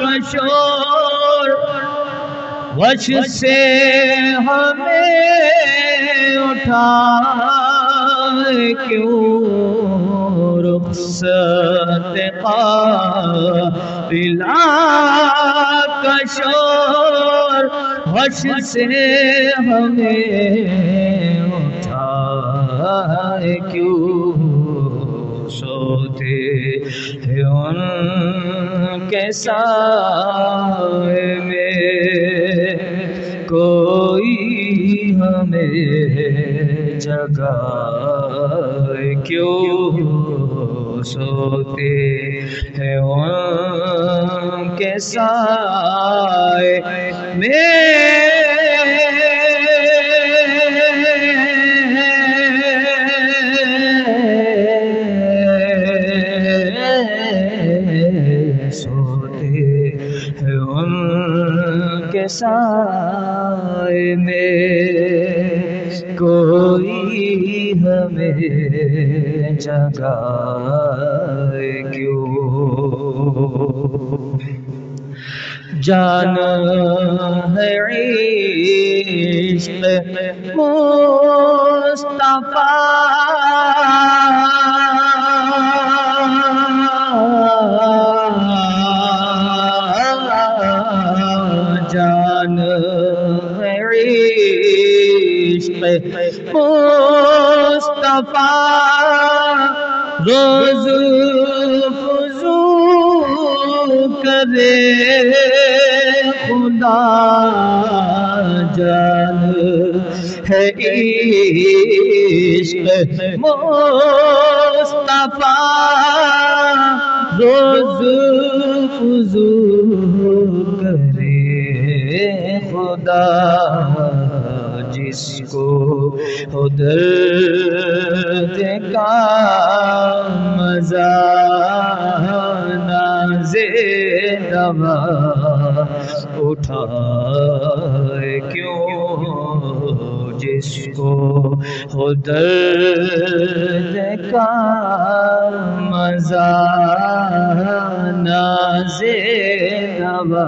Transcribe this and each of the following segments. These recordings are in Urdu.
کا شور وش سے ہمیں اٹھا، کیوں رخصت قابلہ کا شور، وش سے ہمیں اٹھا، کیوں ان کے سائے میں کوئی ہمیں جگائے کیوں سوتے ہیں ان کے سائے میں؟ جگائے کیوں؟ جان ہے عشق کرے خدا جان ہے عشق مصطفیٰ روز فضو کرے خدا جس کو درد کا مزہ ناز اٹھائے کیوں؟ جس کو درد کا مزہ ناز دوا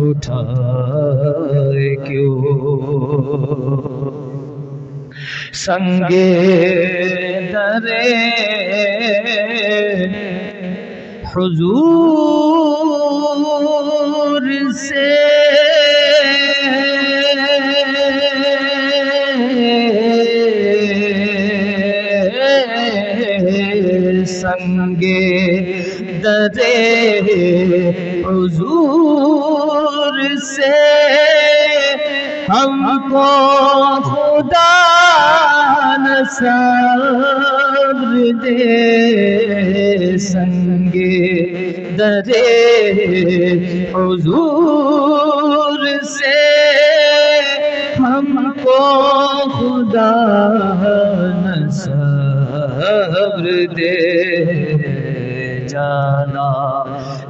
اٹھائے کیوں؟ سنگے درے حضور سے۔ سنگے درے حضور سے۔ ہم کو خدا صبر دے۔ سنگے درے حضور سے ہم کو خدا صبر دے جانا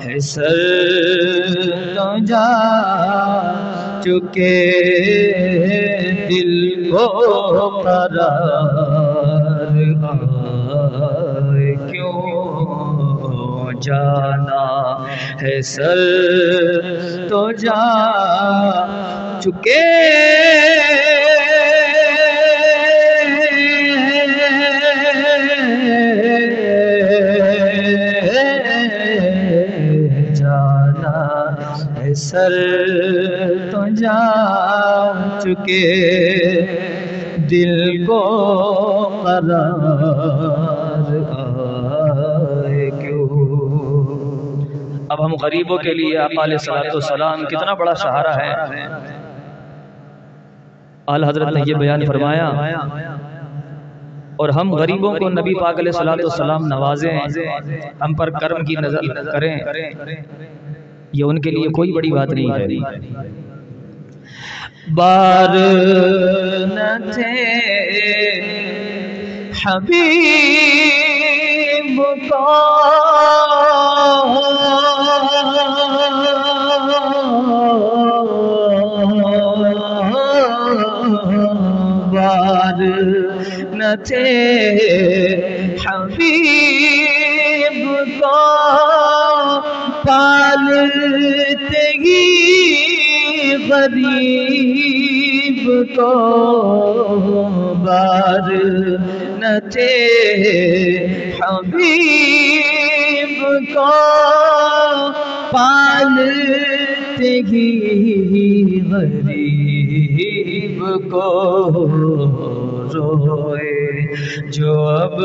ہے سر تو جا چکے دل کو قرار جانا ہے سر تو جا چکے جانا ہے سر تو جا چکے دل کو قرار اب ہم غریبوں کے لیے آقا علیہ الصلوۃ کتنا بڑا سہارا ہے۔ اعلی حضرت نے یہ بیان فرمایا اور ہم غریبوں کو نبی پاک علیہ الصلوۃ والسلام نوازیں، ہم پر کرم کی نظر کریں۔ یہ ان کے لیے کوئی بڑی بات نہیں ہے۔ بار نہ تھے حبیب کو حبیب کو پالتے ہی غریب کو بار نہ تھے حبیب کو پالتے ہی غریب کو روئے۔ جو اب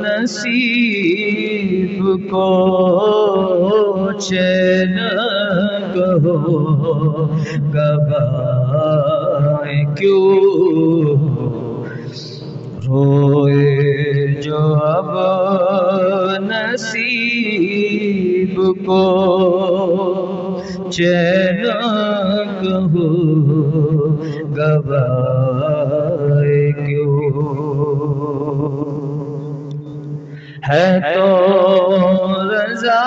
نصیب کو چین کہو گوائے کیوں روئے جو اب نصیب کو چین کہو گوائے ہے تو رضا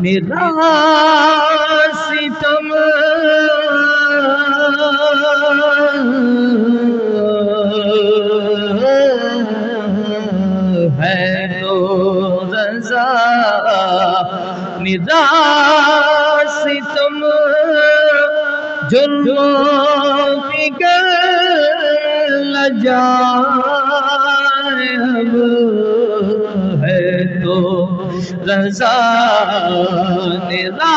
میرا ستم ہے تو رضا میرا ستم جرم فکر لجائے رضا نرا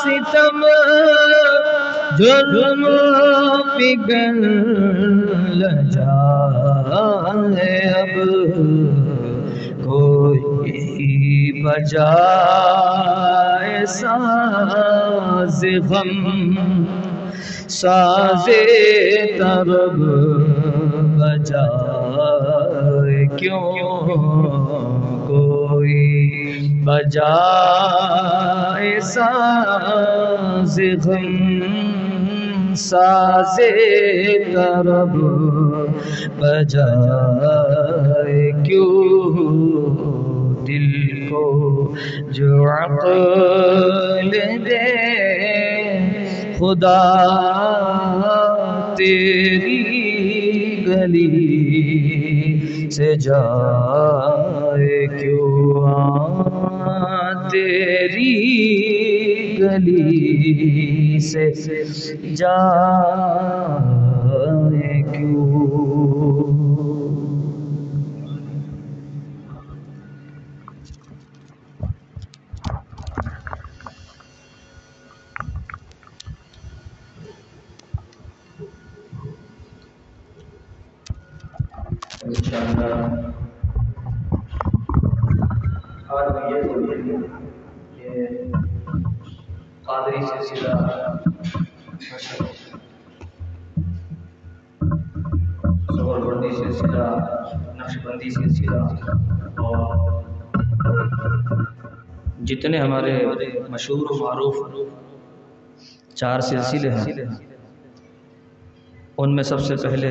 ستم جرم فکر لجائے اب کوئی بجائے ساز غم ساز طرب بجائے۔ کیوں کوئی بجائے ساز غم ساز طرب؟ بجائے کیوں دل کو جو عقل دے؟ خدا تیری گلی سے جائے کیوں تیری گلی سے جائے کیوں آج یہ سوچیں کہ قادری سور بندی نقش بندی سلسلہ اور جتنے ہمارے مشہور و معروف چار سلسلے ہیں، ان میں سب سے پہلے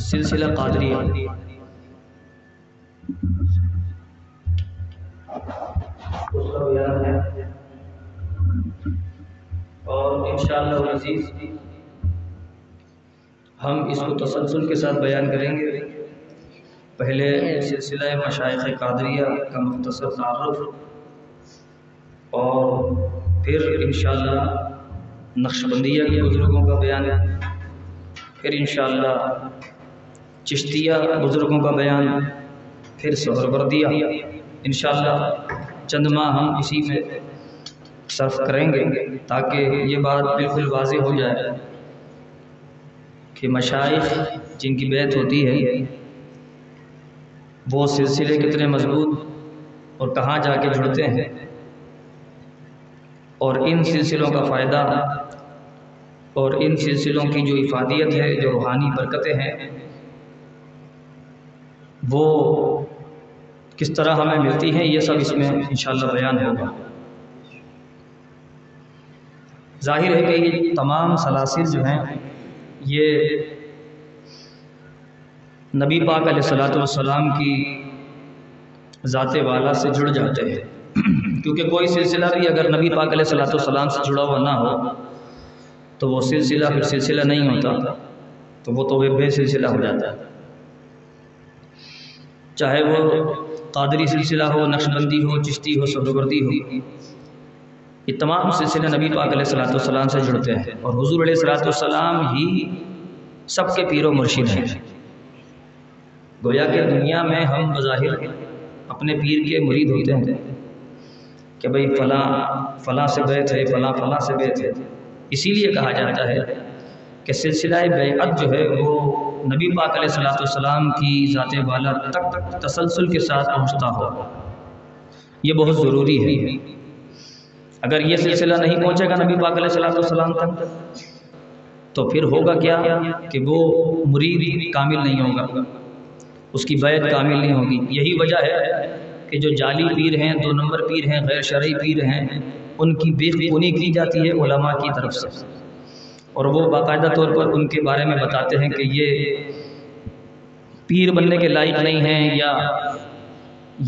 سلسلہ قادریہ۔ اس کا بیان ہے۔ اور انشاءاللہ العزیز ہم اس کو تسلسل کے ساتھ بیان کریں گے۔ پہلے سلسلہ مشائق قادریہ کا مختصر تعارف۔ اور پھر انشاءاللہ نقشبندیہ کے بزرگوں کا بیان۔ پھر انشاءاللہ چشتیہ بزرگوں کا بیان، پھر سہروردیہ۔ انشاءاللہ چند ماہ ہم اسی میں صرف کریں گے تاکہ یہ بات بالکل واضح ہو جائے کہ مشائق جن کی بیعت ہوتی ہے، وہ سلسلے کتنے مضبوط اور کہاں جا کے جڑتے ہیں اور ان سلسلوں کا فائدہ اور ان سلسلوں کی جو افادیت ہے، جو روحانی برکتیں ہیں وہ کس طرح ہمیں ملتی ہیں، یہ سب اس میں انشاءاللہ بیان ہوگا ظاہر ہے کہ یہ تمام سلاسل جو ہیں، یہ نبی پاک علیہ الصلاۃ والسلام کی ذات والا سے جڑ جاتے ہیں۔ کیونکہ کوئی سلسلہ بھی اگر نبی پاک علیہ الصلاۃ والسلام سے جڑا ہوا نہ ہو، تو وہ سلسلہ پھر سلسلہ نہیں ہوتا۔ تو وہ تو بے سلسلہ ہو جاتا ہے۔ چاہے وہ قادری سلسلہ ہو، نقش بندی ہو، چشتی ہو سہروردی ہو، یہ تمام سلسلے نبی پاک علیہ السلاۃ والسلام سے جڑتے ہیں اور حضور علیہ السلاۃ والسلام ہی سب کے پیر و مرشد ہیں۔ گویا کہ دنیا میں ہم بظاہر اپنے پیر کے مرید ہوتے ہیں کہ بھئی فلاں فلاں سے بیت ہے، فلاں فلاں سے بیت ہے۔ اسی لیے کہا جاتا ہے کہ سلسلہ بیعت جو ہے وہ نبی پاک علیہ السلاۃ والسلام کی ذات والا تک تسلسل کے ساتھ پہنچتا ہو یہ بہت ضروری ہے۔ اگر یہ سلسلہ نہیں پہنچے گا نبی پاک علیہ السلاۃ والسلام تک، تو پھر ہوگا کیا کہ وہ مرید کامل نہیں ہوگا۔ اس کی بیعت کامل نہیں ہوگی۔ یہی وجہ ہے کہ جو جعلی پیر ہیں، دو نمبر پیر ہیں، غیر شرعی پیر ہیں، ان کی بے خونی کی جاتی ہے علماء کی طرف سے۔ اور وہ باقاعدہ طور پر ان کے بارے میں بتاتے ہیں کہ یہ پیر بننے کے لائق نہیں ہیں یا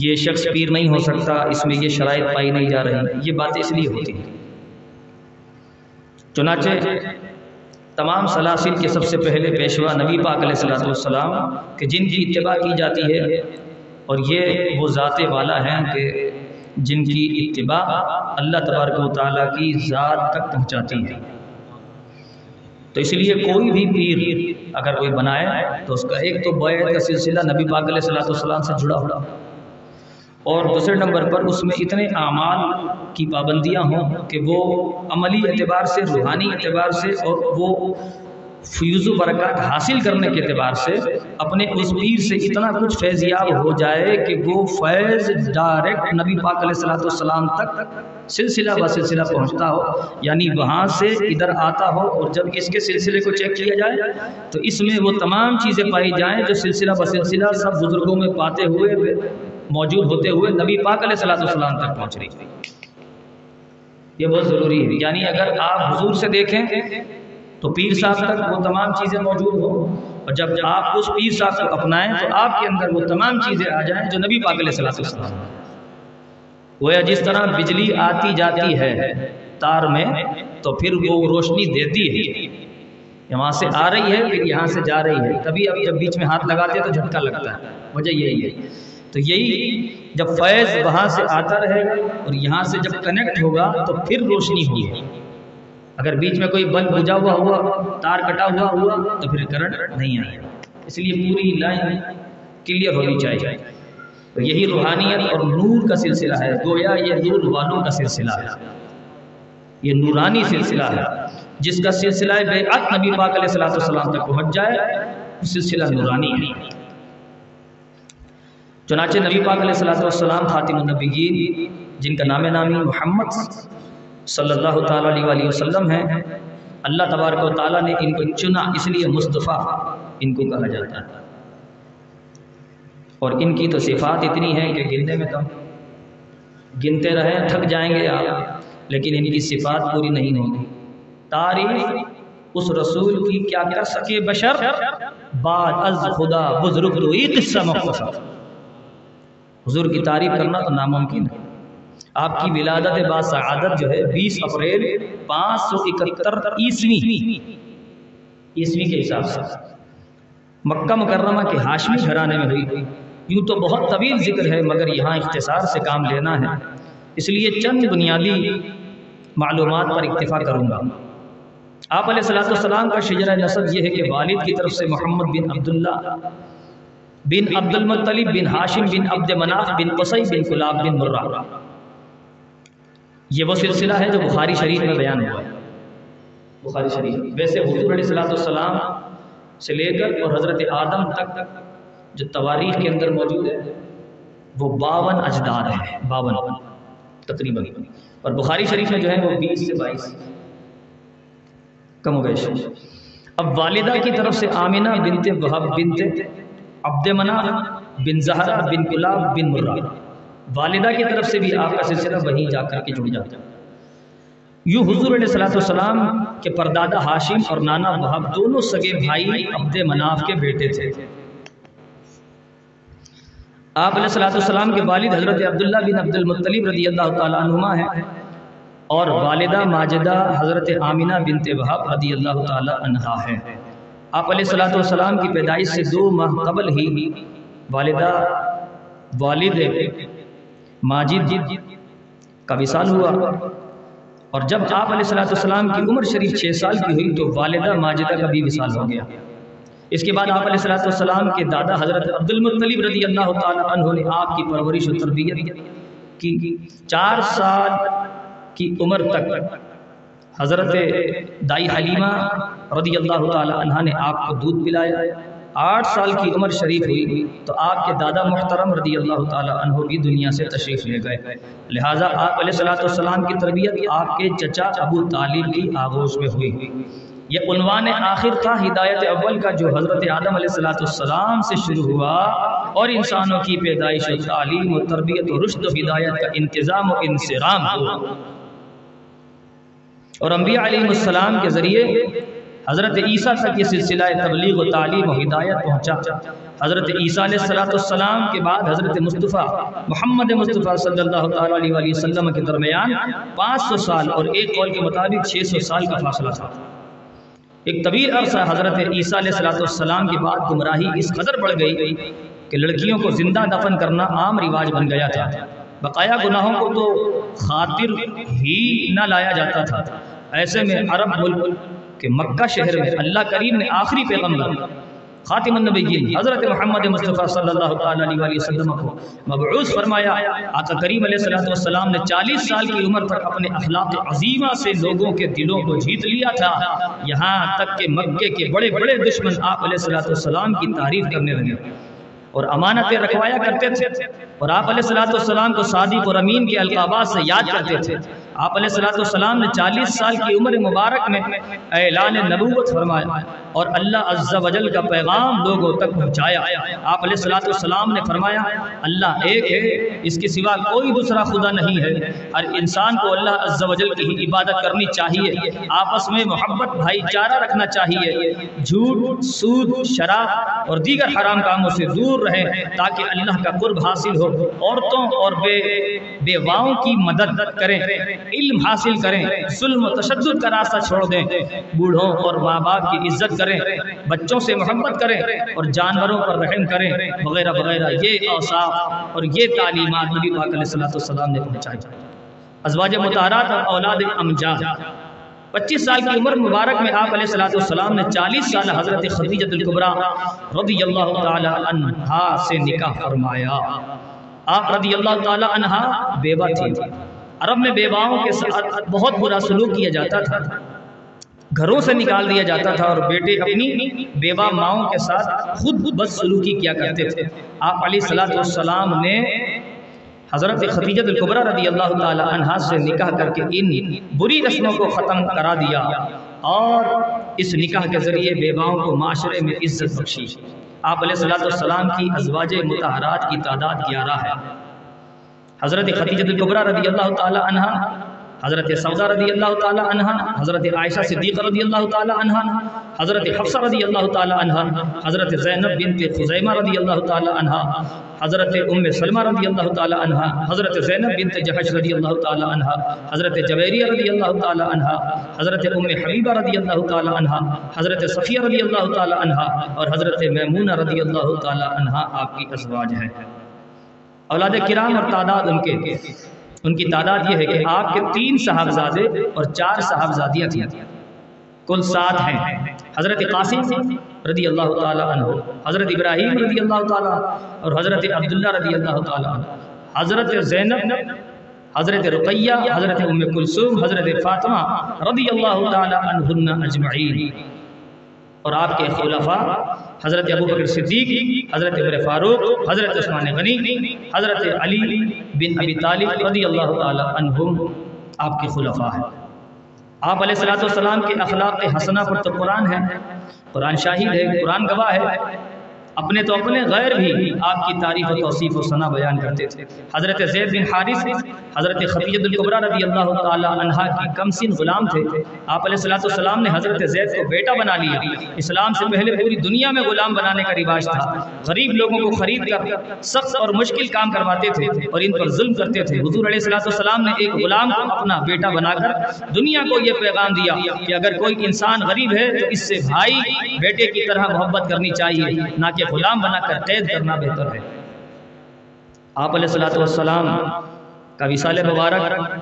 یہ شخص پیر نہیں ہو سکتا، اس میں یہ شرائط پائی نہیں جا رہی۔ یہ باتیں اس لیے ہوتی ہیں۔ چنانچہ تمام سلاسل کے سب سے پہلے پیشوا نبی پاک علیہ السلاۃ والسلام کہ جن کی اتباع کی جاتی ہے، اور یہ وہ ذات والا ہیں کہ جن کی اتباع اللہ تبارک و تعالیٰ کی ذات تک پہنچاتی ہے۔ تو اس لیے کوئی بھی پیر اگر کوئی بنائے تو اس کا ایک تو بیعت کا سلسلہ نبی پاک علیہ صلاح والسلام سے جڑا ہوا اور دوسرے نمبر پر اس میں اتنے اعمال کی پابندیاں ہوں کہ وہ عملی اعتبار سے، روحانی اعتبار سے اور وہ فیوز و برکات حاصل کرنے کے اعتبار سے اپنے اس پیر سے اتنا کچھ فیضیاب ہو جائے کہ وہ فیض ڈائریکٹ نبی پاک علیہ السلاۃ والسلام تک سلسلہ بہ سلسلہ پہنچتا ہو یعنی وہاں سے ادھر آتا ہو اور جب اس کے سلسلے کو چیک کیا جائے تو اس میں وہ تمام چیزیں پائی جائیں جو سلسلہ بہ سلسلہ سب بزرگوں میں پاتے ہوئے موجود ہوتے ہوئے نبی پاک علیہ السلاۃ والسلام تک پہنچ رہی۔ یہ بہت ضروری ہے یعنی اگر آپ حضور سے دیکھیں تو پیر صاحب تک وہ تمام چیزیں موجود ہوں۔ اور جب آپ اس پیر صاحب کو اپنائیں تو آپ کے اندر وہ تمام چیزیں آ جائیں جو نبی پاک علیہ السلام گویا جس طرح بجلی آتی جاتی ہے تار میں تو پھر وہ روشنی دیتی ہے۔ یہاں سے آ رہی ہے، پھر یہاں سے جا رہی ہے۔ تبھی اب جب بیچ میں ہاتھ لگاتے ہیں تو جھٹکا لگتا ہے۔ وجہ یہی ہے۔ تو یہی جب فیض وہاں سے آتا رہے گا اور یہاں سے جب کنیکٹ ہوگا تو پھر روشنی ہوگی۔ اگر بیچ میں کوئی بلب بجا ہوا ہوا، تار کٹا ہوا ہوا، تو پھر کرنٹ نہیں آئے۔ گا اس لیے پوری لائن کلیئر ہونی چاہیے۔ تو یہی روحانیت اور نور کا سلسلہ ہے۔ گویا یہ نور والوں کا سلسلہ ہے۔ یہ نورانی سلسلہ ہے۔ جس کا سلسلہ بے عط نبی پاک علیہ السلام والسلام تک پہنچ جائے، وہ سلسلہ نورانی ہے۔ چنانچہ نبی پاک علیہ السلام والسلام خاتم النبیین، جن کا نام نامی محمد صلی اللہ تعالیٰ علیہ وآلہ وسلم ہے اللہ تبارک و تعالیٰ نے ان کو چنا، اس لیے مصطفیٰ ان کو کہا جاتا ہے اور ان کی تو صفات اتنی ہیں کہ گننے میں کم گنتے رہیں تھک جائیں گے آپ، لیکن ان کی صفات پوری نہیں ہوگی تاریخ اس رسول کی کیا کر سکے بشر؟ بعد از خدا بزرگ تو ایک قصہ مختصر۔ حضور کی تعریف کرنا تو ناممکن ہے۔ آپ کی ولادت با سعادت جو ہے بیس اپریل پانچ سو اکہتر عیسوی عیسوی کے حساب سے۔ مکہ مکرمہ کے ہاشمی گھرانے میں ہوئی۔ یوں تو بہت طویل ذکر ہے، مگر یہاں اختصار سے کام لینا ہے۔ اس لیے چند بنیادی معلومات پر اکتفا کروں گا۔ آپ علیہ السلاۃ والسلام کا شجرہ نصب یہ ہے کہ والد کی طرف سے محمد بن عبداللہ بن عبد المطلب بن ہاشم بن عبد مناف بن قصی بن کلاب بن مرہ۔ یہ وہ سلسلہ ہے جو بخاری شریف میں بیان ہوا ہے۔ بخاری شریف۔ ویسے حضور علیہ السلاۃ والسلام سے لے کر اور حضرت آدم تک جو تواریخ کے اندر موجود ہے، وہ باون اجداد ہے باون۔ تقریباً۔ اور بخاری شریف میں جو ہے وہ بیس سے بائیس۔ کم و بیش۔ اب والدہ کی طرف سے آمینہ بنت وہب بنت عبد منا بن زہرا بن کلاب بن مرہ۔ والدہ کی طرف سے بھی آپ کا سلسلہ وہیں جا کر کے جڑ جاتا ہے۔ یوں حضور علیہ السلاۃ والسلام کے پردادا ہاشم اور نانا وہاب دونوں سگے بھائی عبد مناف کے بیٹے تھے۔ آپ علیہ السلاۃ والسلام کے والد حضرت عبداللہ بن عبد المطلب رضی اللہ تعالیٰ عنہما ہیں۔ اور والدہ ماجدہ حضرت آمینہ بنت وہاب رضی اللہ تعالیٰ عنہا ہے آپ علیہ السلاۃ والسلام کی پیدائش سے دو ماہ قبل ہی والدہ والد ماجد، کا وصال ہوا۔ اور جب آپ علیہ السلاۃ والسلام کی عمر شریف چھ سال کی ہوئی تو والدہ ماجدہ کا بھی وصال ہو گیا۔ اس کے بعد آپ علیہ السلاۃ والسلام کے دادا حضرت عبد المطلب رضی اللہ تعالیٰ عنہ نے آپ کی پرورش و تربیت کی۔ چار سال کی عمر تک حضرت دائی حلیمہ رضی اللہ تعالی عنہ نے آپ کو دودھ پلایا۔ آٹھ سال کی عمر شریف ہوئی تو آپ کے دادا محترم رضی اللہ تعالی عنہ بھی دنیا سے تشریف لے گئے۔ لہٰذا آپ علیہ السلاۃ والسلام کی تربیت آپ کے چچا ابو طالب کی آغوش میں ہوئی۔ یہ عنوان آخر تھا، ہدایت اول کا، جو حضرت آدم علیہ السلاۃ والسلام سے شروع ہوا اور انسانوں کی پیدائش و تعلیم و تربیت و رشد و ہدایت کا انتظام و انسرام ہوا۔ اور انبیاء علیہ السلام کے ذریعے حضرت عیسیٰ تک یہ سلسلہ تبلیغ و تعلیم و ہدایت پہنچا۔ حضرت عیسیٰ علیہ السلاۃ السلام کے بعد حضرت مصطفیٰ محمد مصطفیٰ صلی اللہ تعالیٰ علیہ وآلہ وسلم کے درمیان پانچ سو سال اور ایک قول کے مطابق چھ سو سال کا فاصلہ تھا۔ ایک طویل عرصہ حضرت عیسیٰ علیہ السلاۃ السلام کے بعد گمراہی اس قدر بڑھ گئی کہ لڑکیوں کو زندہ دفن کرنا عام رواج بن گیا تھا۔ بقایا گناہوں کو تو خاطر ہی نہ لایا جاتا تھا۔ ایسے میں عرب ملک کے مکہ شہر میں اللہ کریم نے آخری پیغمبر خاتم النبیین حضرت محمد مصطفیٰ صلی اللہ تعالیٰ علیہ وسلم کو مبعوث فرمایا، آقا کریم علیہ السلام نے چالیس سال کی عمر تک اپنے اخلاق عظیمہ سے لوگوں کے دلوں کو جیت لیا تھا۔ یہاں تک کہ مکے کے بڑے بڑے دشمن آپ علیہ السلام کی تعریف کرنے لگے اور امانتیں رکھوایا کرتے تھے اور آپ علیہ السلاۃ والسلام کو صادق اور امین کے القابات سے یاد کرتے تھے۔ آپ علیہ السلاۃ والسلام نے چالیس سال کی عمر مبارک میں اعلان نبوت فرمایا اور اللہ عز و جل کا پیغام لوگوں تک پہنچایا۔ آپ علیہ السلاۃ والسلام نے فرمایا، اللہ ایک ہے، اس کے سوا کوئی دوسرا خدا نہیں ہے۔ ہر انسان کو اللہ عز و جل کی ہی عبادت کرنی چاہیے۔ آپس میں محبت، بھائی چارہ رکھنا چاہیے۔ جھوٹ، سود، شراب اور دیگر حرام کاموں سے دور رہیں تاکہ اللہ کا قرب حاصل ہو۔ عورتوں اور بے بیواؤں کی مدد کریں۔ علم حاصل کریں، ظلم و تشدد کا راستہ چھوڑ دیں، بوڑھوں اور ماں باپ کی عزت کریں، بچوں سے محبت کریں اور جانوروں پر رحم کریں، وغیرہ وغیرہ۔ یہ اوصاف اور یہ تعلیمات نبی پاک علیہ الصلوۃ والسلام نے پہنچائی۔ ازواج مطہرات اور اولاد امجاد پچیس سال کی عمر مبارک میں آپ علیہ الصلوۃ والسلام نے چالیس سال حضرت خدیجۃ الکبریٰ رضی اللہ تعالی عنہا سے نکاح فرمایا۔ آپ رضی اللہ تعالی عنہا بیوہ تھی عرب میں بیواؤں کے ساتھ بہت برا سلوک کیا جاتا تھا۔ گھروں سے نکال دیا جاتا تھا اور بیٹے اپنی بیوہ ماؤں کے ساتھ خود بد سلوکی کیا کرتے تھے۔ آپ علیہ السلاۃ والسلام نے حضرت خدیجت القبرہ رضی اللہ تعالی عنہ سے نکاح کر کے ان بری رسموں کو ختم کرا دیا اور اس نکاح کے ذریعے بیواؤں کو معاشرے میں عزت بخشی۔ آپ علیہ السلاۃ والسلام کی ازواج متحرات کی تعداد گیارہ ہے۔ حضرت خدیجت القبرہ رضی اللہ تعالی عنہ حضرت سودا رضی اللہ تعالی عنہ حضرت عائشہ صدیقہ رضی اللہ تعالی عنہ حضرت حفصہ رضی اللہ تعالی عنہ حضرت زینب بنت خزیمہ رضی اللہ تعالی عنہ حضرت ام سلمہ رضی اللہ تعالی عنہ حضرت زینب بنت جحش رضی اللہ تعالی عنہ حضرت جویریہ رضی اللہ تعالی عنہ حضرت ام حبیبہ رضی اللہ تعالی عنہ حضرت صفیہ رضی اللہ تعالی عنہ اور حضرت میمونہ رضی اللہ تعالی عنہ آپ کی ازواج ہیں اولاد کرام اور تعداد ان کے۔ ان کی تعداد یہ ہے کہ آپ کے تین صاحبزادے اور چار صاحبزادیاں تھیں۔ کل سات ہیں۔ حضرت قاسم رضی اللہ تعالی عنہ، حضرت ابراہیم رضی اللہ تعالی اور حضرت عبداللہ رضی اللہ تعالی عنہ۔ حضرت زینب، حضرت رقیہ، حضرت ام کلثوم، حضرت فاطمہ رضی اللہ تعالی عنہن اجمعین۔ اور آپ کے خلفاء حضرت ابو بکر صدیق، حضرت عمر فاروق، حضرت عثمان غنی، حضرت علی بن ابی طالب رضی اللہ تعالی عنہم آپ کے خلفاء ہیں۔ آپ علیہ الصلوۃ والسلام کے اخلاق حسنہ پر تو قرآن ہے، قرآن شاہد ہے، قرآن گواہ ہے۔ اپنے تو اپنے غیر بھی آپ کی تعریف و توصیف و ثنا بیان کرتے تھے۔ حضرت زید بن حارث، حضرت خفیت القبرہ رضی اللہ تعالی عنہ کی کم سن غلام تھے۔ آپ علیہ الصلوۃ والسلام نے حضرت زید کو بیٹا بنا لیا۔ اسلام سے پہلے پوری دنیا میں غلام بنانے کا رواج تھا۔ غریب لوگوں کو خرید کر سخت اور مشکل کام کرواتے تھے اور ان پر ظلم کرتے تھے۔ حضور علیہ الصلوۃ والسلام نے ایک غلام کو اپنا بیٹا بنا کر دنیا کو یہ پیغام دیا کہ اگر کوئی انسان غریب ہے تو اس سے بھائی بیٹے کی طرح محبت کرنی چاہیے، نہ کہ غلام بنا کر قید کرنا بہتر ہے۔ آپ علیہ الصلوۃ والسلام کا وصال مبارک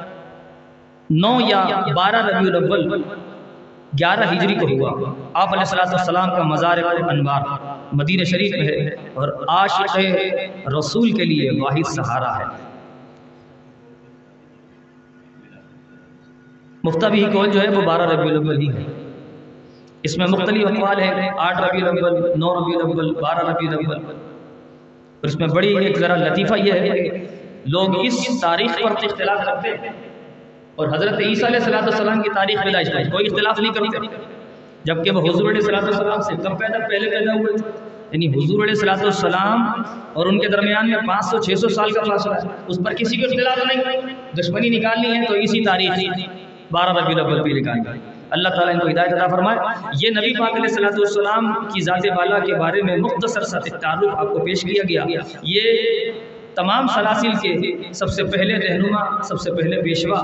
نو یا بارہ ربیع الاول گیارہ ہجری کو ہوا۔ آپ علیہ الصلوۃ والسلام کا مزار انوار مدینہ شریف میں ہے اور عاشق رسول کے لیے واحد سہارا ہے۔ مفتبی کول جو ہے وہ بارہ ربیع الاول ہی ہے۔ اس میں مختلف اقوال ہیں، آٹھ ربیع الاول، نو ربیع الاول، بارہ ربیع الاول۔ اور اس میں بڑی ایک ذرا لطیفہ یہ ہے کہ لوگ اس تاریخ پر اختلاف کرتے ہیں۔ اور حضرت عیسیٰ علیہ الصلوۃ والسلام کی تاریخ بلا اجماع کوئی اختلاف نہیں کرتے۔ جبکہ وہ حضور علیہ الصلوۃ والسلام سے کم پیدا پہلے پیدا ہوئے تھے۔ یعنی حضور علیہ الصلوۃ والسلام اور ان کے درمیان میں پانچ سو، چھ سو سال کا فاصلہ ہے۔ اس پر کسی کو اختلاف نہیں، دشمنی نکالنی ہے تو اسی تاریخ بارہ ربیع الاول پہ نکالنی اللہ تعالیٰ ان کو ہدایت عطا فرمائے۔ یہ نبی پاک علیہ الصلوۃ والسلام کی ذات بالا کے بارے میں مختصر سا تعارف آپ کو پیش کیا گیا۔ یہ تمام سلاسل کے سب سے پہلے رہنما، سب سے پہلے پیشوا۔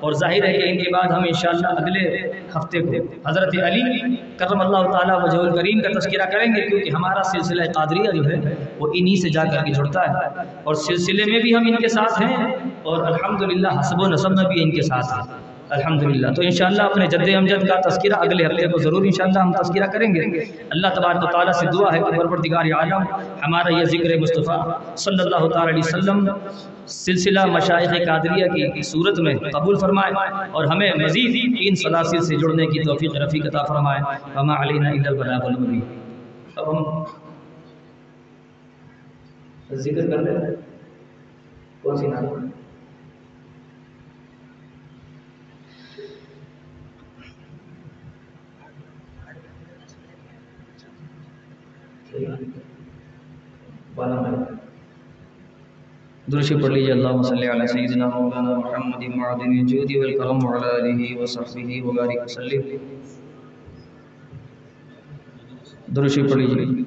اور ظاہر ہے کہ ان کے بعد ہم انشاءاللہ اگلے ہفتے کو حضرت علی کرم اللہ تعالیٰ وجہ الکریم کا تذکرہ کریں گے کیونکہ ہمارا سلسلہ قادریہ جو ہے وہ انہی سے جا کر کے جڑتا ہے۔ اور سلسلے میں بھی ہم ان کے ساتھ ہیں اور الحمدللہ حسب و نصب میں بھی ان کے ساتھ ہیں۔ الحمدللہ۔ تو انشاءاللہ اپنے جد امجد کا تذکرہ اگلے ہفتے کو ضرور انشاءاللہ ہم تذکرہ کریں گے۔ اللہ تبارک و تعالیٰ سے دعا ہے کہ پروردگار عالم ہمارا یہ ذکر مصطفیٰ صلی اللہ تعالیٰ علیہ وسلم سلسلہ مشائق قادریہ کی صورت میں قبول فرمائے اور ہمیں مزید ان سلاسل سے جڑنے کی توفیق رفیق عطا فرمائے۔ وما علینا الا البلاغ المبین۔ اب ہم ذکر کر لیں۔ کون سی نام درشی پڑھ لیجیے اللہم صلی علی سیدنا مولانا محمد معدن الجود والکرم وعلی آلہ وصحبہ وبارک وسلم درشی پڑھ لیجیے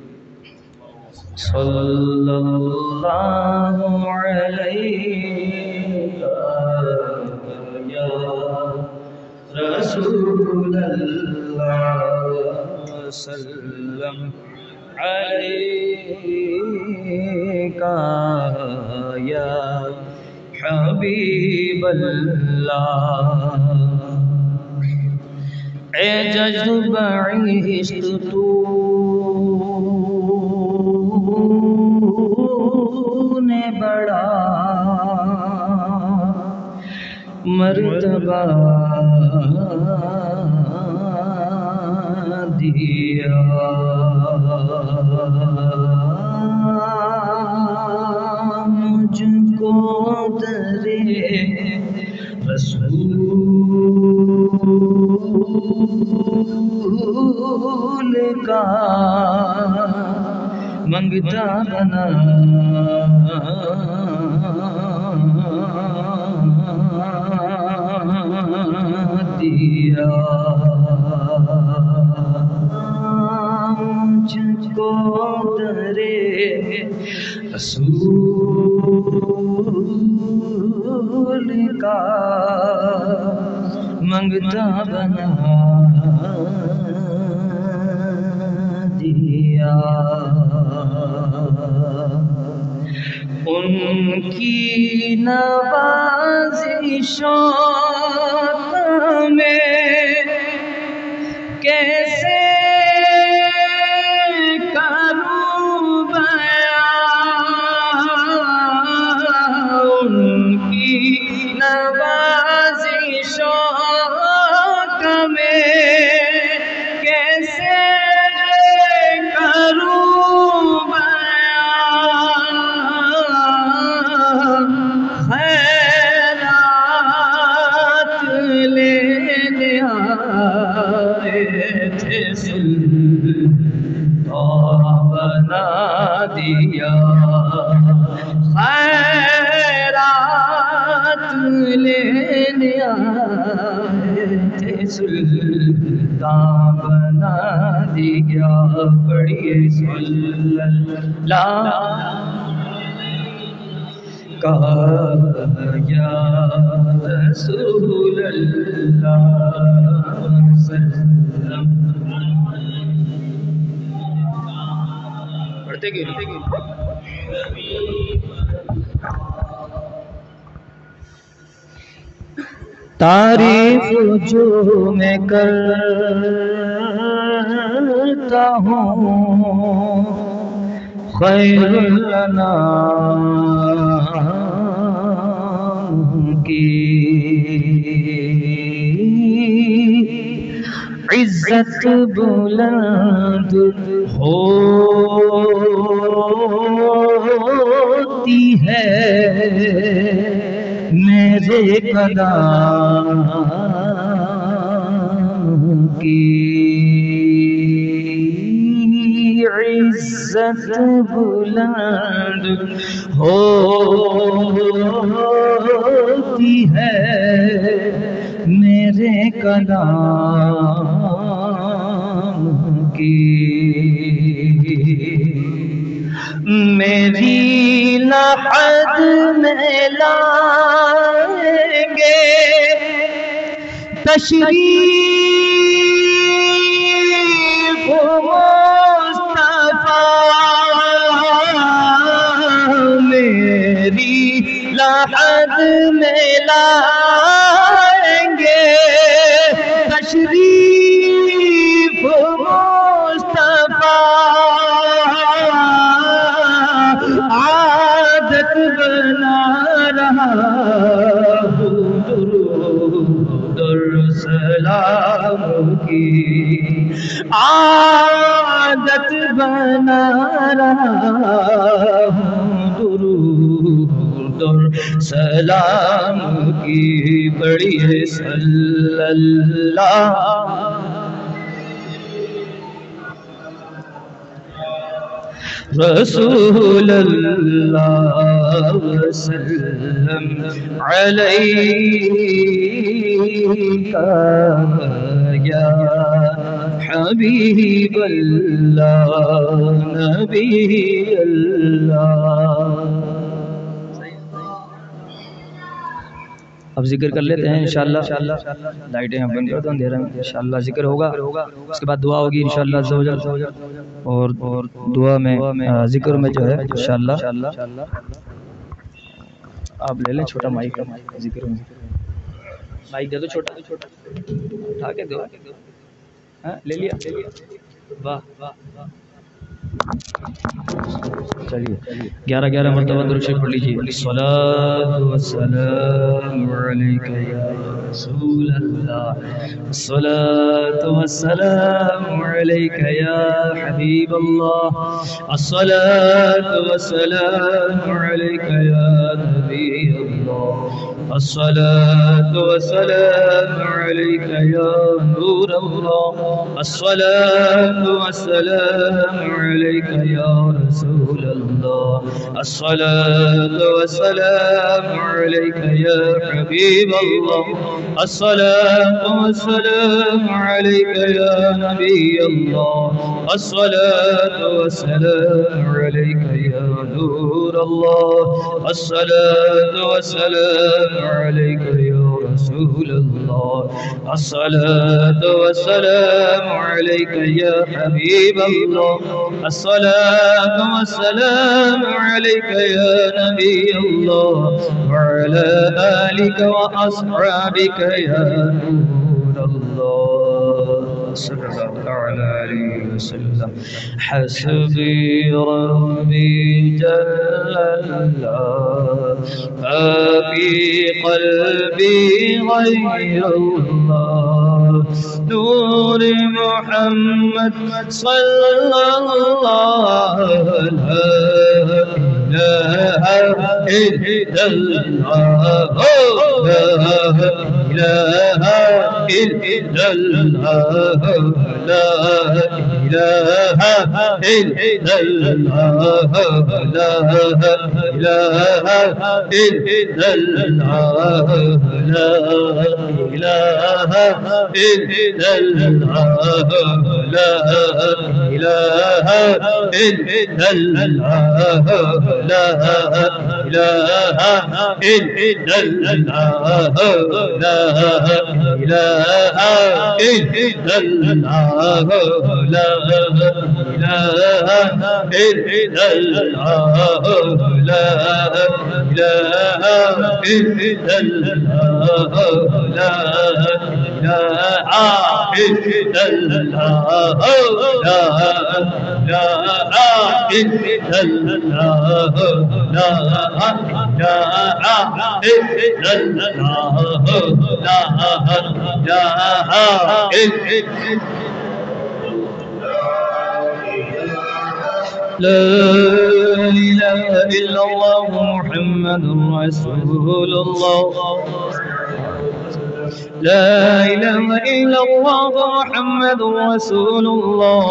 صلی اللہ علیہ یا رسول اللہ وسلم عليك يا حبيب الله. اعجز بعشت نے بڑا مرتبہ دیا۔ مجھ کو درے رسول کا منگتا بنا تعریف جو میں کرتا ہوں خیر لنا کی۔ عزت بلند ہوتی ہے۔ میرے کلام کی عزت بلند ہوتی ہے میرے کلام کی میری لحد میں لائیں تشریف مصطفیٰ میری لحد میں لائیں درود اور سلام کی بڑی ہے صلی اللہ رسول اللہ وسلم علیکہ یا حبیب اللہ، نبی اللہ۔ اب ذکر کر لیتے ہیں انشاءاللہ۔ لائٹیں ہم بند کر دو اندھیرا میں۔ انشاءاللہ ذکر ہوگا۔ اس کے بعد دعا ہوگی انشاءاللہ عز و اور دعا میں ذکر میں جو ہے، انشاءاللہ۔ آپ لے لیں چھوٹا مائک۔ ذکر میں۔ مائک دے دو چھوٹا چھوٹا۔ اٹھا کے دو۔ ہاں لے لیا۔ واہ واہ واہ۔ چلیے، گیارہ گیارہ مرتبہ درود شریف پڑھ لیجیے۔ الصلاۃ والسلام علیک یا رسول اللہ۔ الصلاۃ والسلام علیک یا حبیب اللہ۔ الصلاۃ والسلام علیک یا نبی اللہ۔ الصلاة والسلام عليك يا نور الله. الصلاة والسلام عليك يا رسول الله. الصلاة والسلام عليك يا حبيب الله. الصلاة والسلام عليك يا نبي الله. الصلاة والسلام عليك يا نور الله. الصلاة والسلام عليك يا رسول الله. الصلاة والسلام عليك يا حبيب الله. الصلاة والسلام عليك يا نبي الله. وعلى آلك وأصحابك يا نور. صلى الله عليه وسلم. حسبي ربي جل الله ما في قلبي غير الله. نور محمد صلى الله لا إله إلا الله. لا إله إلا الله لا إله إلا الله لا إله إلا الله لا إله إلا الله لا إله إلا الله لا إله إلا الله لا إله إلا الله لا إله إلا الله لا إله إلا الله لا إله إلا الله لا إله إلا الله لا إله إلا الله لا إله إلا لا إله إلا الله محمد رسول الله. لا إله إلا الله محمد رسول الله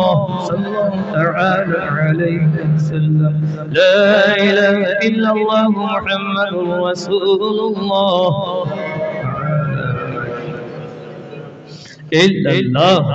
صلى الله تعالى عليه وسلم لا إله إلا الله محمد رسول الله. اللہ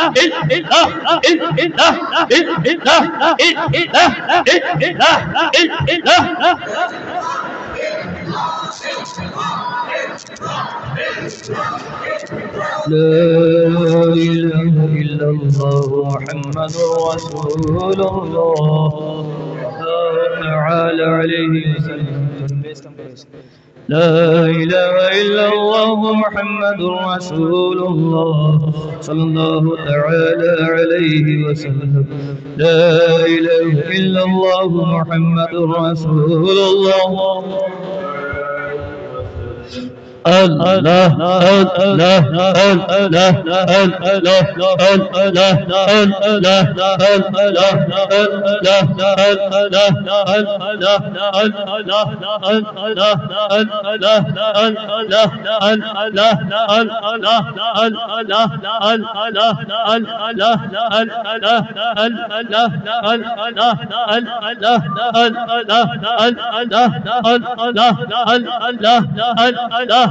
الله محمد رسول الله تعالى عليه وسلم. لا إله إلا الله محمد رسول الله صلى الله تعالى عليه وسلم. لا إله إلا الله محمد رسول الله. اللہ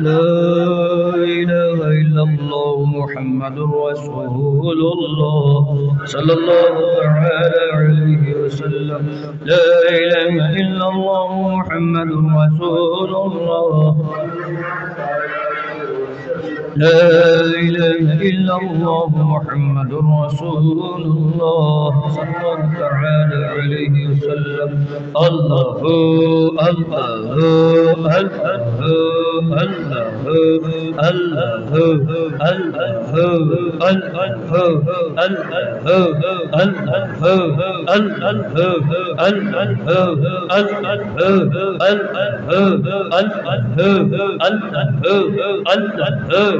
لا إله إلا الله محمد رسول الله صلى الله تعالى عليه وسلم لا إله إلا الله محمد رسول الله. لا إله إلا الله محمد رسول الله صلى الله تعالى عليه وسلم الله الله الله الله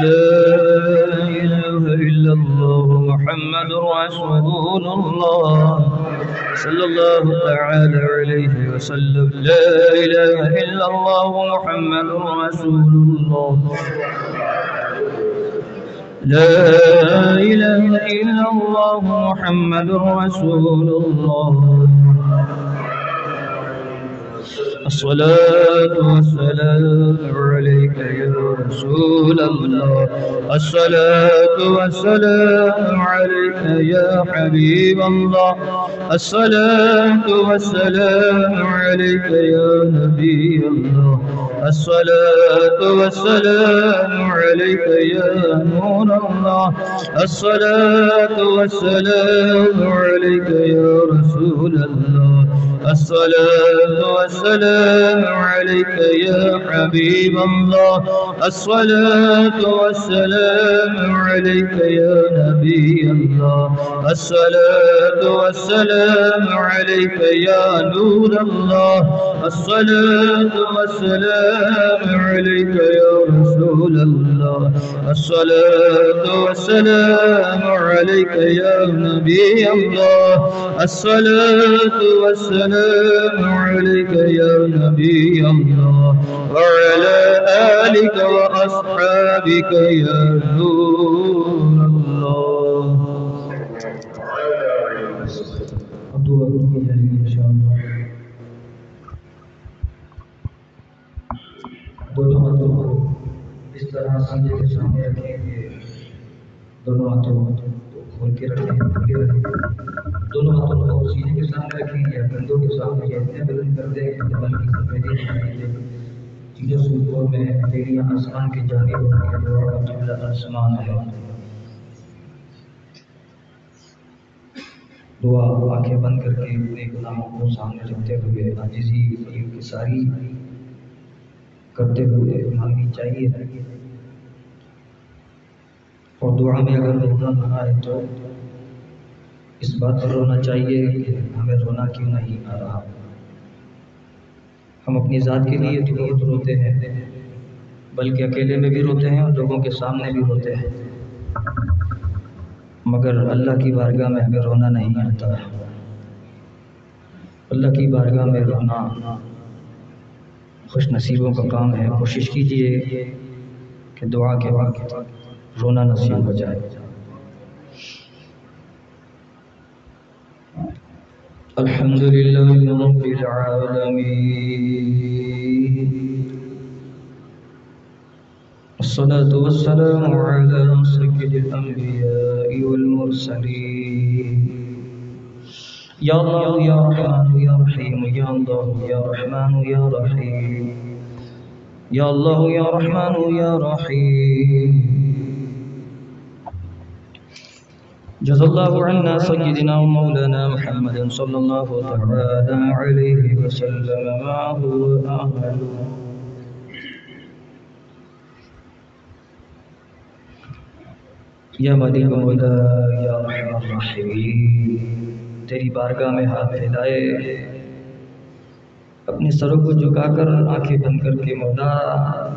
لا إله إلا الله محمد رسول الله. صلى الله تعالى عليه وسلم. لا إله إلا الله محمد رسول الله. لا إله إلا الله محمد رسول الله. الصلاة والسلام عليك يا رسول الله. الصلاة والسلام عليك يا حبيب الله. الصلاة والسلام عليك يا نبي الله. الصلاة والسلام عليك يا نور الله. الصلاة والسلام عليك يا رسول الله. الصلاة والسلام عليك يا حبيب الله. الصلاة والسلام عليك يا نبي الله. الصلاة والسلام عليك يا نور الله. الصلاة والسلام عليك يا رسول الله. الصلاة والسلام عليك يا نبي الله. الصلاة والسلام عليك يا نبي الله. وعلى آلك وأصحابك يا نور الله. دونوں ہاتھوں کو اس طرح سینے کے سامنے رکھیں گے۔ دونوں ہاتھوں کو کھول کے رکھیں کھلے رکھیں دونوں ہاتھوں کو سینے کے سامنے رکھیں گے کندھوں کے سامنے یہ اتنے بلند کر دیں کہ بدن کی سفیدی دکھائی دے تینوں صورتوں میں تیریاں آسمان کی جانب ہوں گے دعا کا قبلہ آسمان ہے۔ دعا آنکھیں بند کر کے اپنے گناہوں کو سامنے رکھتے ہوئے، عاجزی کی ساری کرتے ہوئے مانگنی چاہیے۔ اور دعا میں اگر رونا نہ آئے تو اس بات پر رونا چاہیے کہ ہمیں رونا کیوں نہیں آ رہا؟ ہم اپنی ذات کے لیے تو بہت روتے ہیں، بلکہ اکیلے میں بھی روتے ہیں اور لوگوں کے سامنے بھی روتے ہیں۔ مگر اللہ کی بارگاہ میں ہمیں رونا نہیں آتا۔ اللہ کی بارگاہ میں رونا خوش نصیبوں کا کام ہے۔ کوشش کیجیے کہ دعا کے وقت رونا نصیب ہو جائے۔ الحمد لله رب العالمين الصلاة والسلام على سيد الأنبياء والمرسلين يا الله يا رحمن يا رحيم يا الله يا رحمن يا رحيم يا الله يا رحمن يا رحيم جزا الله عنا سيدنا ومولانا محمد صلى الله تعالى عليه وسلم ما هو أهله یا مالک مولا، یا رحم الرحمین، تیری بارگاہ میں ہاتھ پھیلائے، اپنے سروں کو جھکا کر آنکھیں بند کر کے مولا،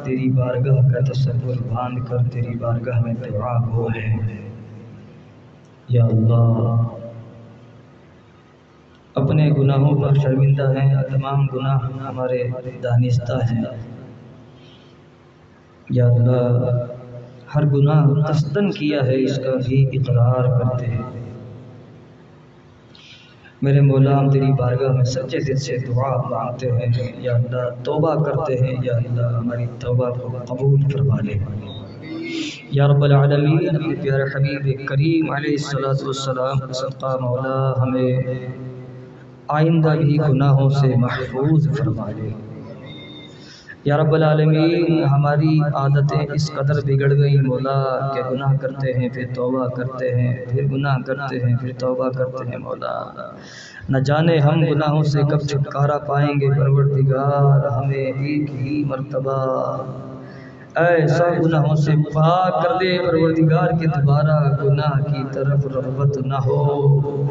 تیری بارگاہ کا تصور باندھ کر تیری بارگاہ میں دعا ہو ہے۔ یا اللہ۔ اپنے گناہوں پر شرمندہ ہیں تمام گناہ ہمارے دانستہ ہیں۔ یا اللہ، ہر گناہ قصدن کیا ہے، اس کا بھی اقرار کرتے ہیں۔ میرے مولا، ہم تیری بارگاہ میں سچے دل سے دعا مانگتے ہیں۔ یا اللہ، توبہ کرتے ہیں۔ یا اللہ، ہماری توبہ کو قبول فرما لے۔ یا رب العالمین اپنے پیارے حبیب کریم علیہ الصلوۃ والسلام، صدقہ مولا، ہمیں آئندہ بھی گناہوں سے محفوظ فرما لے یا رب العالمین، ہماری عادتیں اس قدر بگڑ گئی مولا کہ گناہ کرتے ہیں، پھر توبہ کرتے ہیں، پھر گناہ کرتے ہیں، پھر توبہ کرتے ہیں مولا۔ نہ جانے ہم گناہوں سے کب چھٹکارا پائیں گے، پروردگار، ہمیں ایک ہی مرتبہ ایسا گناہوں سے پاک کر دے، پروردگار کے دوبارہ گناہ کی طرف رغبت نہ ہو۔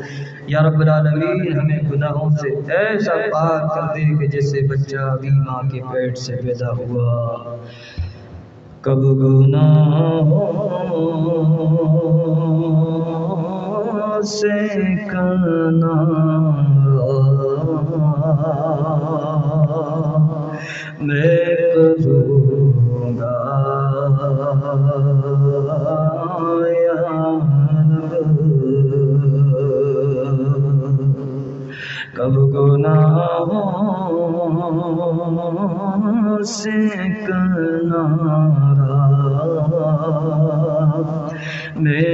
یا رب العالمین، ہمیں گناہوں سے ایسا پاک کر دے کہ جیسے بچہ ابھی ماں کے پیٹ سے پیدا ہوا۔ کب گناہوں سے کنا میں کروں سے کنارا میں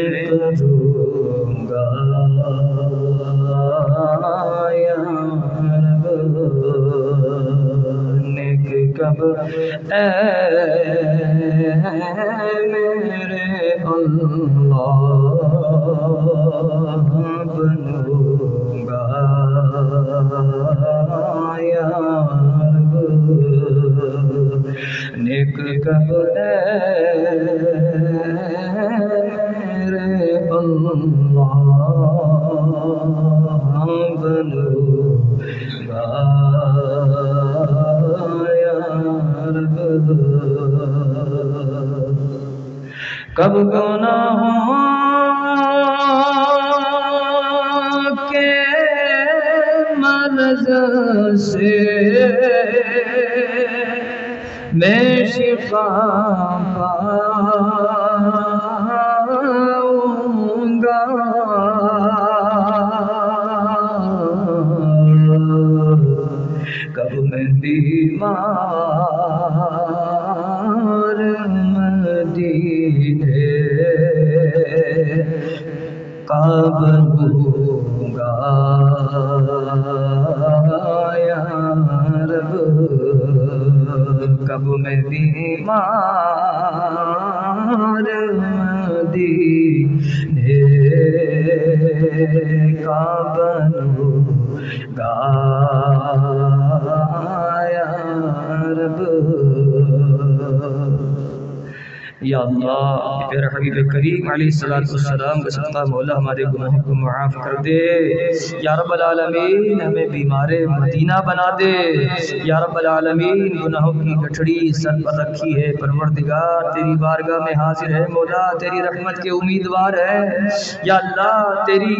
یا اللہ پیر حبیب کریم علیہ السلام والسلام کا صدقہ مولا ہمارے گناہوں کو معاف کر دے یا رب العالمین ہمیں بیمار مدینہ بنا دے یا رب العالمین گناہوں کی گٹھڑی سر پر رکھی ہے پروردگار تیری بارگاہ میں حاضر ہے مولا تیری رحمت کے امیدوار ہے یا اللہ تیری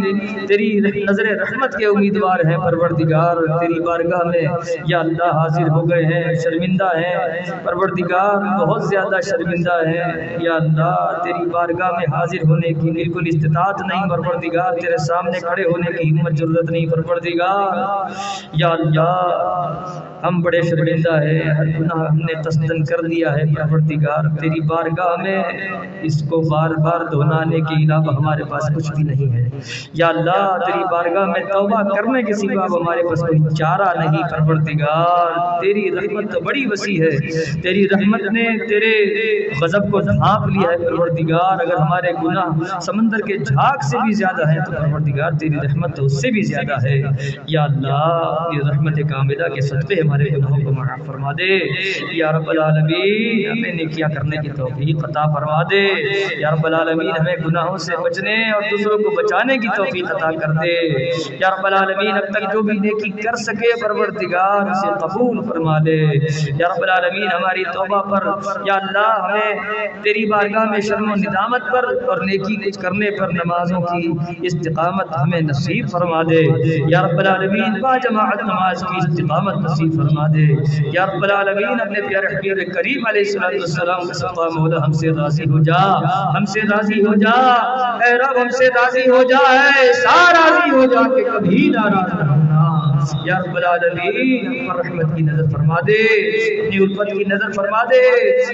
تیری نظر رحمت کے امیدوار ہیں پروردگار تیری بارگاہ میں یا اللہ حاضر ہو گئے ہیں شرمندہ ہیں پروردگار بہت زیادہ شرمندہ ہیں یا اللہ، تیری بارگاہ میں حاضر ہونے کی بالکل استطاعت نہیں، پروردگار، تیرے سامنے کھڑے ہونے کی ہمت ضرورت نہیں، پروردگار، یا اللہ ہم بڑے شرمندہ ہیں، ہر گناہ ہم نے تسلن کر دیا ہے، پروردگار، تیری بارگاہ میں اس کو بار بار دہنانے کے علاوہ ہمارے پاس کچھ بھی نہیں ہے۔ یا اللہ، تیری بارگاہ میں توبہ کرنے کے سوا ہمارے پاس کوئی چارہ نہیں، پروردگار، تیری رحمت تو بڑی وسیع ہے۔ تیری رحمت نے تیرے غضب کو ڈھانپ لیا ہے، پروردگار، اگر ہمارے گناہ سمندر کے جھاگ سے بھی زیادہ ہیں تو پروردگار، تیری رحمت تو اس سے بھی زیادہ ہے۔ یا اللہ، یہ رحمت کاملہ کے صدقے ہمارے گناہوں کو معاف فرما دے۔ یا رب العالمین، ہمیں نیکیاں کرنے کی توفیق عطا فرما دے۔ یا رب العالمین، ہمیں گناہوں سے بچنے اور دوسروں کو بچانے کی توفیق عطا کر دے۔ یا رب العالمین، اب تک جو بھی نیکی کر سکے، پروردگار اسے قبول فرما دے۔ یا رب العالمین، ہماری توبہ پر، یا اللہ، ہمیں تیری بارگاہ میں شرم و ندامت پر اور نیکی کچھ کرنے پر نمازوں کی استقامت ہمیں نصیب فرما دے۔ یا رب العالمین، با جماعت نماز کی استقامت نصیب فرما دے، یا رب العالمین، اپنے پیارے حبیب کریم علیہ السلام کے صدقہ مولا، ہم سے راضی ہو جا، ہم سے راضی ہو جا، اے رب ہم سے راضی ہو جا، اے سا راضی ہو جا کہ کبھی ناراض نہ ہونا یا رب العالمین، ہم رحمت کی نظر فرما دے اپنی الفت کی نظر فرما دے،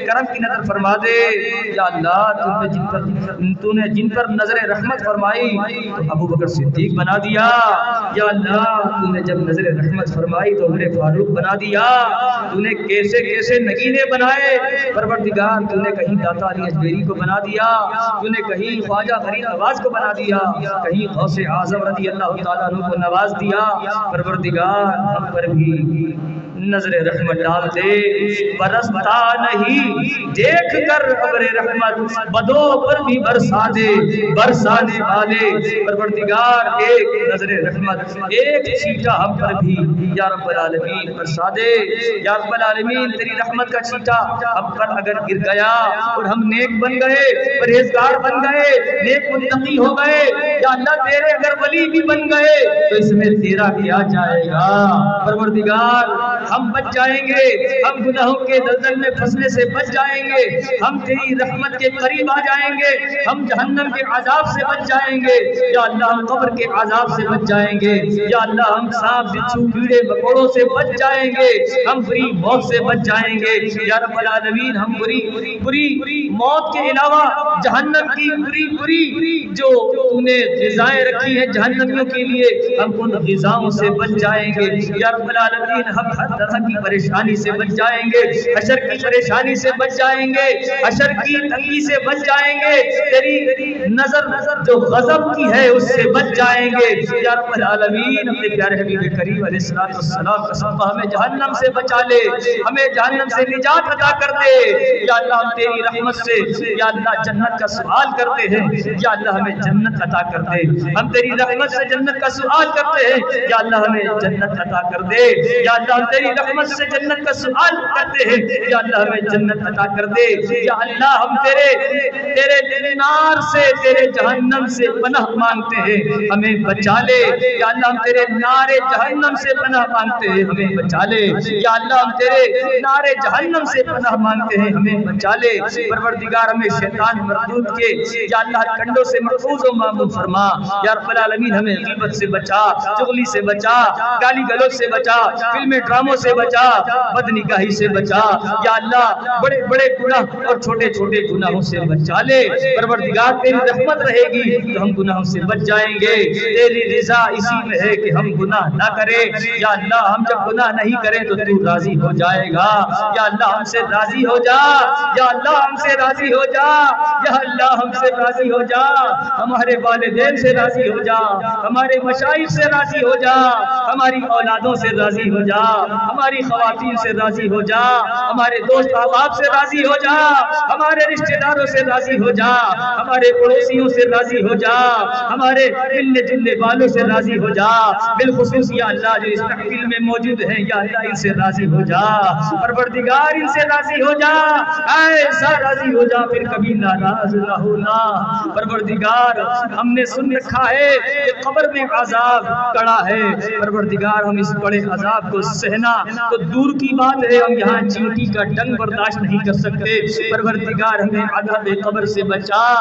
کرم کی نظر فرما دے۔ یا اللہ، تو نے جن پر تو نے جن پر نظر رحمت فرمائی، تو ابو بکر صدیق بنا دیا۔ یا اللہ، تو نے جب نظر رحمت فرمائی، تو عمر فاروق بنا دیا۔ تو نے کیسے کیسے نگینے بنائے۔ پروردگار، تو نے کہیں داتا علی اجمیری کو بنا دیا۔ تو نے کہیں خواجہ غریب نواز کو بنا دیا۔ کہیں غوث اعظم رضی اللہ تعالیٰ عنہ کو نواز دیا۔ پروردگار ہم پر بھی۔ نظر رحمت ڈال دے برستا نہیں۔ دیکھ کر ابر رحمت بدو پر بھی برسا دے، برسانے والے۔ پروردگار، ایک نظر رحمت، ایک چھیٹا ہم پر بھی۔ یا رب العالمین، برسا دے۔ یا رب العالمین، تیری رحمت کا چھیٹا ہم پر اگر گر گیا اور ہم نیک بن گئے، پرہیزگار بن گئے، نیک متقی ہو گئے، یا اللہ تیرے اگر ولی بھی بن گئے، تو اس میں تیرا کیا جائے گا؟ پروردگار ہم بچ جائیں گے، ہم گناہوں کے دلدل میں پھنسنے سے بچ جائیں گے، ہم تیری رحمت کے قریب آ جائیں گے، ہم جہنم کے عذاب سے بچ جائیں گے، یا اللہ ہم قبر کے عذاب سے بچ جائیں گے، یا اللہ ہم سانپ، بچھو، کیڑے، مکوڑوں سے بچ جائیں گے، ہم بری موت سے بچ جائیں گے۔ یا رب العالمین، ہم بری بری موت کے علاوہ جہنم کی بری بری جو تو نے غذائیں رکھی ہیں جہنمیوں کے لیے، ہم ان غذاؤں سے بچ جائیں گے۔ یا رب العالمین، ہم ہر طرح کی پریشانی سے بچ جائیں گے، حشر کی پریشانی سے بچ جائیں گے، حشر کی تنگی سے بچ جائیں گے۔ تیری نظر جو غضب کی ہے، اس سے بچ جائیں گے۔ یا رب العالمین، اپنے پیارے حبیب کریم علیہ الصلوۃ والسلام کا صدقہ ہمیں جہنم سے بچا لے، ہمیں جہنم سے نجات عطا کر دے۔ یا اللہ، ہم تیری رحمت سے، یا اللہ، جنت کا سوال کرتے ہیں۔ یا اللہ، ہمیں جنت عطا کر دے۔ ہم تیری رحمت سے جنت کا سوال کرتے ہیں۔ یا اللہ، ہمیں جنت عطا کر دے۔ یا اللہ، ہم تیری تیری رحمت سے جنت کا سوال کرتے ہیں۔ یا اللہ ہمیں جنت عطا کر دے۔ یا اللہ ہم تیرے تیرے نار سے، تیرے جہنم سے پناہ مانگتے ہیں۔ ہمیں بچا لے۔ یا اللہ ہم تیرے نار جہنم سے پناہ مانگتے ہیں۔ ہمیں بچا لے۔ یا اللہ ہم تیرے نار جہنم سے پناہ مانگتے ہیں۔ ہمیں بچا لے۔ پروردگار ہمیں شیطان مردود کے۔ یا اللہ کنڈوں سے محفوظ و معمول فرما۔ یا رب العالمین ہمیں غیبت سے بچا، چغلی سے بچا، گالی گلوچ سے بچا۔ فلم ڈراموں گناہوں سے بچا، بد نگاہی سے بچا۔ یا اللہ، بڑے بڑے گناہ اور چھوٹے چھوٹے گناہوں سے بچا لے۔ پروردگار، تیری رحمت رہے گی تو ہم گناہوں سے بچ جائیں گے۔ تیری رضا اسی میں ہے کہ ہم گناہ نہ کریں۔ یا اللہ، ہم جب گناہ نہیں کریں تو تو راضی ہو جائے گا۔ یا اللہ، ہم سے راضی ہو جا۔ یا اللہ، ہم سے راضی ہو جا۔ یا اللہ، ہم سے راضی ہو جا۔ ہمارے والدین سے راضی ہو جا۔ ہمارے مشاہد سے راضی ہو جا۔ ہماری اولادوں سے راضی ہو جا۔ ہماری خواتین سے راضی ہو جا، ہمارے دوست احباب سے راضی ہو جا، ہمارے رشتہ داروں سے راضی ہو جا، ہمارے پڑوسیوں سے راضی ہو جا، ہمارے ملنے جلنے والوں سے راضی ہو جا، بالخصوص یا اللہ جو اس محفل میں موجود ہیں، یا اللہ ان سے راضی ہو جا، پروردگار ان سے راضی ہو جا، ایسا راضی ہو جا، پھر کبھی ناراض نہ ہونا۔ پروردگار، ہم نے سن رکھا ہے کہ قبر میں عذاب کڑا ہے، پروردگار ہم اس بڑے عذاب کو سہنا تو دور کی بات ہے، ہم یہاں چیوٹی کا ڈنگ برداشت نہیں کر سکتے۔ پروردگار ہمیں عذاب قبر سے بچا،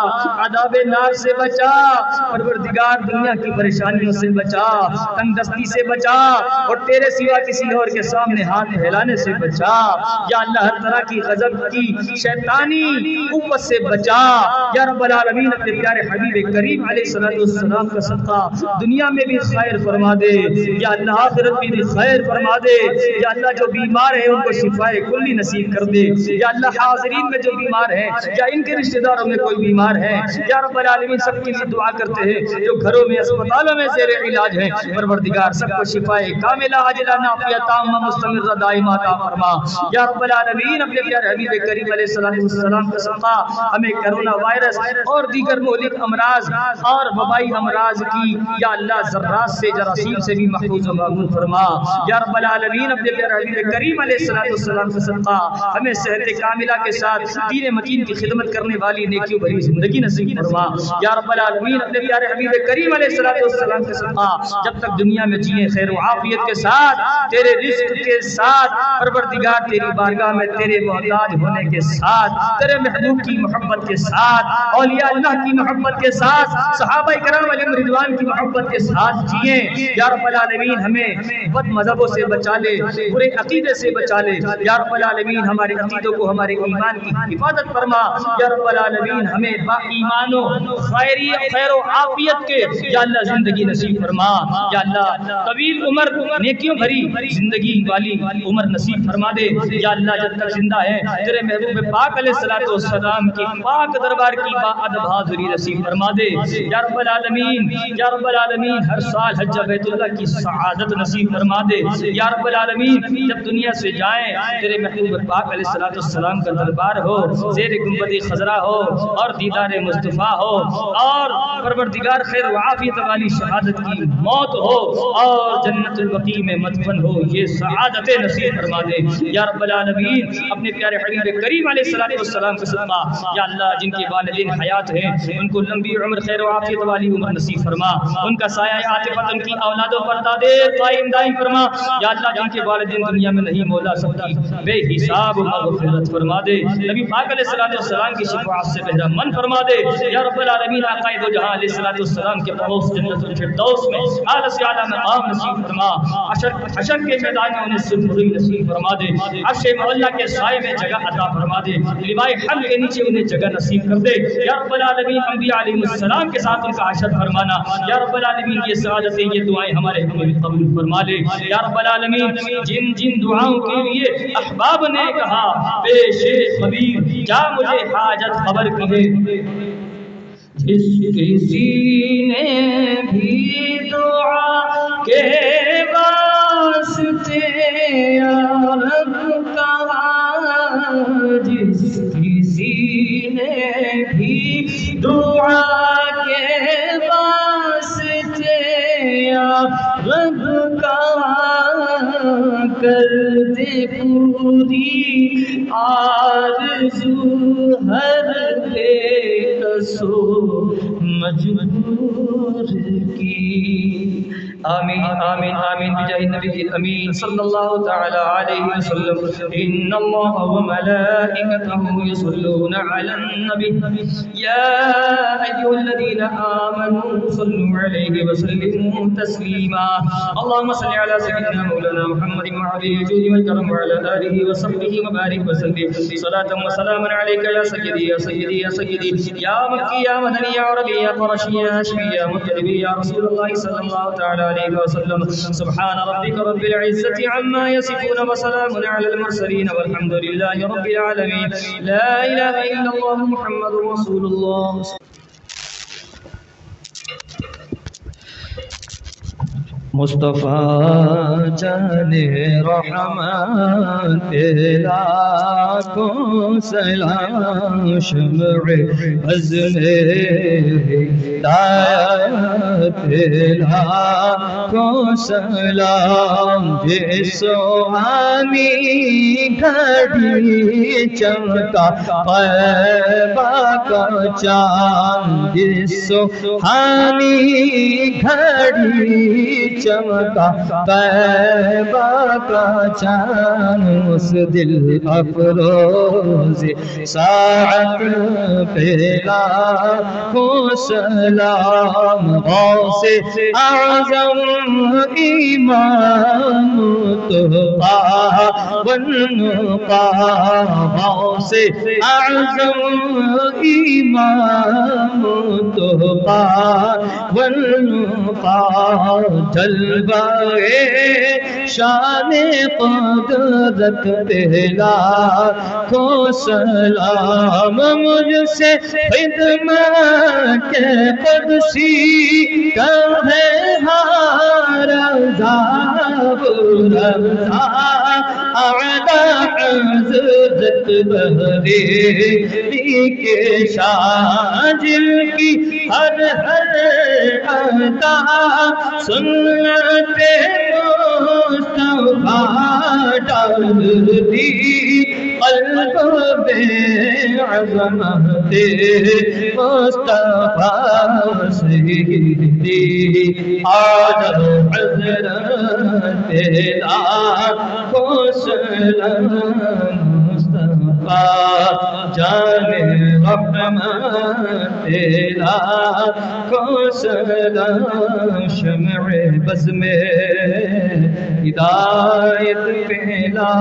عذاب نار سے بچا۔ پروردگار دنیا کی پریشانیوں سے بچا تنگ دستی سے بچا اور تیرے سوا کسی اور کے سامنے ہاتھ پھیلانے سے بچا۔ یا اللہ، ہر طرح کی غضب کی شیطانی قوت سے بچا۔ یا رب العالمین، اپنے پیارے حبیب کریم علیہ الصلوۃ والسلام کا صدقہ دنیا میں بھی خیر فرما دے۔ یا اللہ، آخرت میں بھی خیر فرما دے۔ یا اللہ جو بیمار ہیں، ان کو شفا کلی نصیب کر دے۔ یا اللہ حاضرین میں جو بیمار ہیں، یا ان کے رشتہ داروں میں کوئی بیمار ہے۔ یا رب العالمین، سب کے لیے دعا کرتے ہیں۔ جو گھروں میں، اسپتالوں میں زیر علاج ہیں، پروردگار، سب کو شفا کاملہ عاجلہ نافیہ، تامہ مستمر دائمہ، عطا فرما۔ یا رب العالمین، اپنے پیارے حبیب کریم علیہ السلام کا صدقہ، ہمیں کرونا وائرس اور دیگر مہلک امراض اور وبائی امراض کی، یا اللہ ذرات سے، جراثیم سے بھی محفوظ و معمول فرما۔ یا رب العالمین اپنے پیارے حبیب کریم علیہ السلام کا صدقہ ہمیں صحت کاملہ کے ساتھ دین متین کی خدمت کرنے والی نیکیوں بھری زندگی نصیب فرما۔ یا رب العالمین، اپنے پیارے حبیب کریم علیہ السلام کے صدقہ جب تک دنیا میں جیے خیر و عافیت کے ساتھ، تیرے رزق کے ساتھ، پروردگار تیری بارگاہ میں تیرے محتاج ہونے کے ساتھ، تیرے محبوب کی محبت کے ساتھ، اولیاء اللہ کی محبت کے ساتھ، صحابہ کرام علیہ رضوان کی محبت کے ساتھ جیے۔ یا رب العالمین، ہمیں بد مذہبوں سے بچا لے برے عقیدے سے بچا لے۔ یا رب العالمین ہمارے عقیدوں کو ہمارے ایمان کی حفاظت فرما۔ یا رب العالمین ہمیں با ایمان و خیری خیر و عافیت کے یا اللہ زندگی نصیب فرما۔ یا اللہ طویل عمر نیکیوں بھری زندگی والی عمر نصیب فرما دے۔ یا اللہ جب تک زندہ ہے تیرے محبوب پاک علیہ الصلوۃ والسلام کی پاک دربار کی با ادب حاضری نصیب فرما دے۔ یا رب العالمین یا رب العالمین ہر سال حج بیت اللہ کی سعادت نصیب فرما دے۔ یا رب العالمین العالمین، جب دنیا سے جائیں، تیرے محبوب پاک علیہ الصلوۃ والسلام کا دربار ہو، زیر گنبد خضرا ہو، اور دیدار مصطفیٰ ہو، اور پروردگار خیر و عافیت والی شہادت کی موت ہو، اور جنت البقیع میں مدفن ہو، یہ سعادت نصیب فرما دے۔ یا رب العالمین، اپنے پیارے حبیب کریم علیہ الصلوۃ والسلام کے صدقہ، یا اللہ، جن کے والدین حیات ہیں، ان کو لمبی عمر خیر و عافیت والی عمر نصیب فرما۔ ان کا سایہ عاطفت ان کی اولادوں پر دادے قائم دائم فرما۔ یا اللہ، جن کے والدین دنیا میں نہیں، مولا سکتی بے حساب مغفرت فرما دے۔ نبی پاک علیہ الصلوۃ والسلام کی شفاعت سے بہرا من فرما دے۔ یا رب العالمین، آقا دو جہاں علیہ الصلوۃ والسلام کے پڑوس جنت الفردوس میں اعلی سے اعلی مقام نصیب فرما۔ حشر حشر کے میدان میں انہیں سرخی نصیب فرما دے۔ عرش مولا کے سائے میں جگہ عطا فرما دے۔ لوائے حل کے نیچے انہیں جگہ نصیب کر دے۔ یا رب العالمین، انبیاء علیہ السلام کے ساتھ ان کا عشر فرمانا۔ یا رب العالمین، یہ سعادتیں، یہ دعائیں ہمارے ہمیں قبول فرما لے۔ یا رب العالمین جن جن دعاؤں کے لیے احباب نے کہا پیش خبیر، جا مجھے حاجت خبر کہے۔ جس کسی نے بھی دعا کے آمین بجاہ النبی الامین صلی اللہ تعالی علیہ وسلم. ان اللہ وملائکته يصلون على النبی یا ایوہ الذین آمنوا صلوا علیہ وسلموا تسلیما اللہم صلی علی سیدنا مولانا محمد وعلی جود والکرم وعلى آلہ وصحبہ وبارک وسلم. صلاة وسلام علیکہ یا سیدی یا سیدی یا سیدی یا مکی یا مدنی یا عربی یا قرشی یا اشمی یا مطلبی یا رسول اللہ صلی اللہ تعالی عليه وسلم. سبحان ربك ربك رب العزة عما يصفون وسلام على المرسلين والحمد لله رب العالمين. لا إله إلا الله محمد رسول الله. مصطفیٰ جان رحمان تیرا کو سلام شمع عزم ہدایت تیرا کو سلام جسو آمی گھڑی چمکا قیبہ کا چاند جسو آمی گھڑی چمکا قیبہ کا چان اس دل افروز ساعت پیلا کو سلام غوث اعظم، ایمان تقا والنقا غوث اعظم، ایمان تقا والنقا جل جلوائے شان قدرت پہلا کو سلام مجھ سے خدمت قدسی کہے رضا رضا، اعلی حضرت بہری کے شاجل کی ہر ہر عطا، سن سنت مصطفیٰ ڈال دی قلب بے عظمت مصطفیٰ سیدی آج حضرت تیرا مصطفیٰ جان رحمت تیرا کو سلام شمع بز میں ہدایت پہلا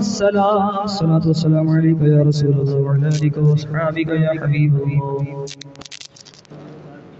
سلام صلاة والسلام علیکہ یا رسول اللہ وعلا علیکہ واصحابکہ یا حبیب اللہ۔